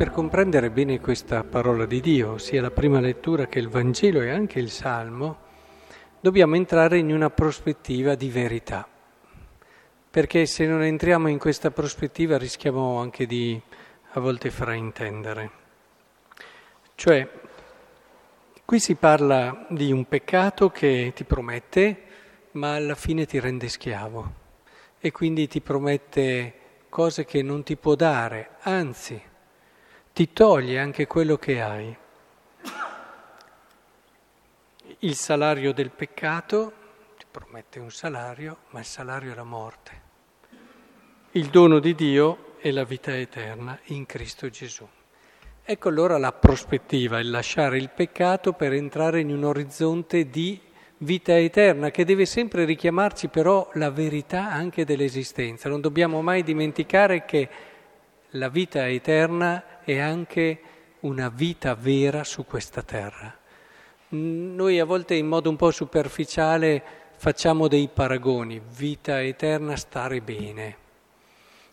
per comprendere bene questa parola di Dio, sia la prima lettura che il Vangelo e anche il Salmo, dobbiamo entrare in una prospettiva di verità. Perché se non entriamo in questa prospettiva rischiamo anche di a volte fraintendere. Cioè, qui si parla di un peccato che ti promette, ma alla fine ti rende schiavo e quindi ti promette cose che non ti può dare, anzi ti toglie anche quello che hai. Il salario del peccato ti promette un salario, ma il salario è la morte. Il dono di Dio è la vita eterna in Cristo Gesù. Ecco allora la prospettiva, il lasciare il peccato per entrare in un orizzonte di vita eterna che deve sempre richiamarci però la verità anche dell'esistenza. Non dobbiamo mai dimenticare che la vita eterna è anche una vita vera su questa terra. Noi a volte in modo un po' superficiale facciamo dei paragoni, vita eterna, stare bene.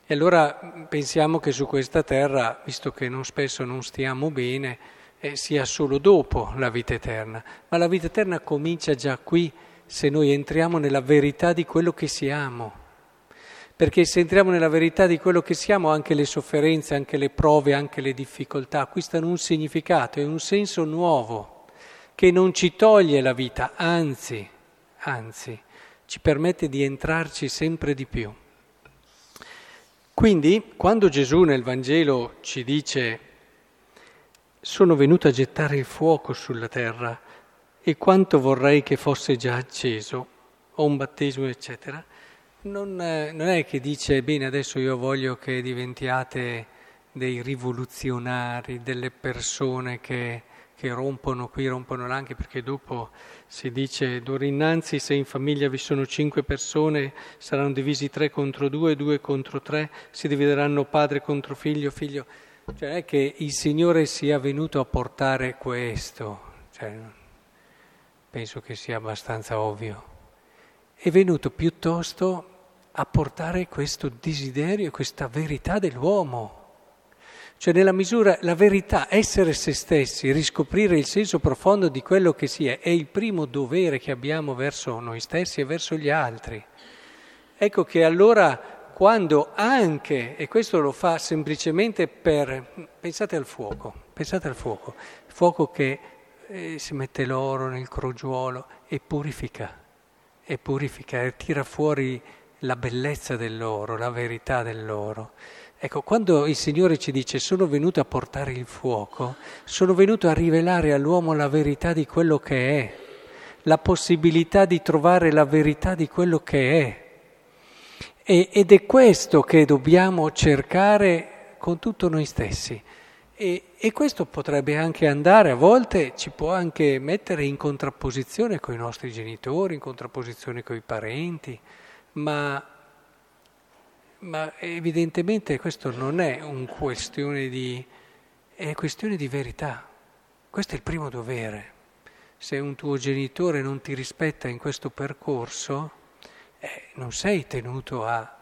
E allora pensiamo che su questa terra, visto che non spesso non stiamo bene, eh, sia solo dopo la vita eterna, ma la vita eterna comincia già qui se noi entriamo nella verità di quello che siamo. Perché se entriamo nella verità di quello che siamo, anche le sofferenze, anche le prove, anche le difficoltà acquistano un significato e un senso nuovo che non ci toglie la vita, anzi, anzi, ci permette di entrarci sempre di più. Quindi, quando Gesù nel Vangelo ci dice sono venuto a gettare il fuoco sulla terra e quanto vorrei che fosse già acceso, o un battesimo, eccetera. Non, eh, non, è che dice, bene, adesso io voglio che diventiate dei rivoluzionari, delle persone che, che rompono qui, rompono là, anche perché dopo si dice, d'ora innanzi se in famiglia vi sono cinque persone, saranno divisi tre contro due, due contro tre, si divideranno padre contro figlio, figlio cioè è che il Signore sia venuto a portare questo, cioè, penso che sia abbastanza ovvio, è venuto piuttosto a portare questo desiderio, questa verità dell'uomo. Cioè nella misura, la verità, essere se stessi, riscoprire il senso profondo di quello che si è, è il primo dovere che abbiamo verso noi stessi e verso gli altri. Ecco che allora quando anche, e questo lo fa semplicemente per, pensate al fuoco, pensate al fuoco, fuoco che eh, si mette l'oro nel crogiuolo e purifica, e purifica tira fuori la bellezza dell'oro, la verità dell'oro. Ecco, quando il Signore ci dice sono venuto a portare il fuoco, sono venuto a rivelare all'uomo la verità di quello che è, la possibilità di trovare la verità di quello che è e, ed è questo che dobbiamo cercare con tutto noi stessi. E, e, questo potrebbe anche andare, a volte ci può anche mettere in contrapposizione con i nostri genitori, in contrapposizione con i parenti, ma, ma evidentemente questo non è un questione di, è questione di verità. Questo è il primo dovere. Se un tuo genitore non ti rispetta in questo percorso, eh, non sei tenuto a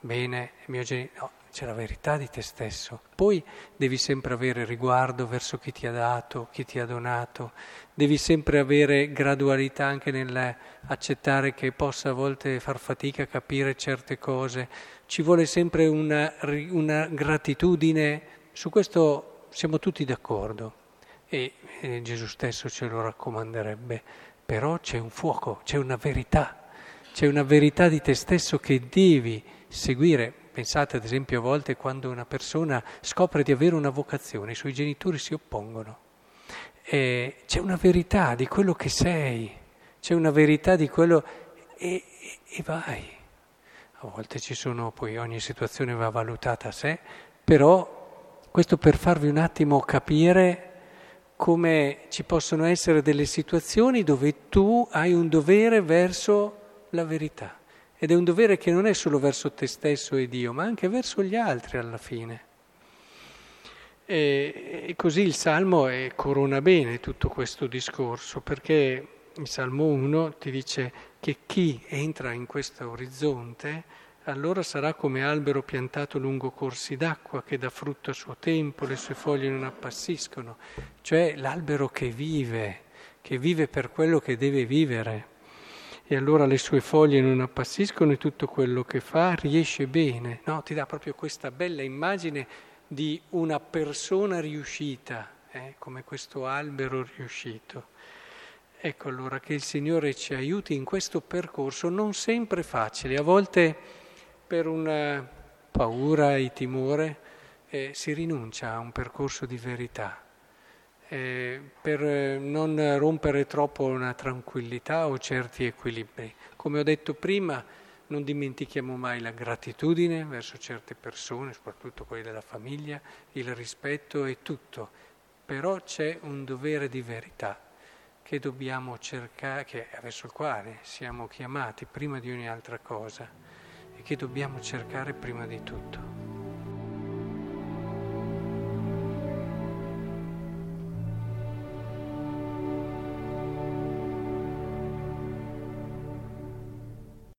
bene, mio genitore, no, c'è la verità di te stesso. Poi devi sempre avere riguardo verso chi ti ha dato, chi ti ha donato, devi sempre avere gradualità anche nell'accettare che possa a volte far fatica a capire certe cose. Ci vuole sempre una, una gratitudine, su questo siamo tutti d'accordo e, e Gesù stesso ce lo raccomanderebbe, però c'è un fuoco, c'è una verità c'è una verità di te stesso che devi seguire. Pensate ad esempio a volte quando una persona scopre di avere una vocazione, i suoi genitori si oppongono. E c'è una verità di quello che sei, c'è una verità di quello e, e vai. A volte ci sono, poi ogni situazione va valutata a sé, però questo per farvi un attimo capire come ci possono essere delle situazioni dove tu hai un dovere verso la verità. Ed è un dovere che non è solo verso te stesso e Dio, ma anche verso gli altri alla fine. E, così il Salmo è, corona bene tutto questo discorso, perché il Salmo 1 ti dice che chi entra in questo orizzonte allora sarà come albero piantato lungo corsi d'acqua che dà frutto a suo tempo, le sue foglie non appassiscono, cioè l'albero che vive, che vive per quello che deve vivere. E allora le sue foglie non appassiscono e tutto quello che fa riesce bene. No, ti dà proprio questa bella immagine di una persona riuscita, eh, come questo albero riuscito. Ecco allora che il Signore ci aiuti in questo percorso non sempre facile, a volte per una paura e timore eh, si rinuncia a un percorso di verità, eh, per non rompere troppo una tranquillità o certi equilibri. Come ho detto prima, non dimentichiamo mai la gratitudine verso certe persone, soprattutto quelle della famiglia, il rispetto e tutto, però c'è un dovere di verità che dobbiamo cercare, che, verso il quale siamo chiamati prima di ogni altra cosa e che dobbiamo cercare prima di tutto.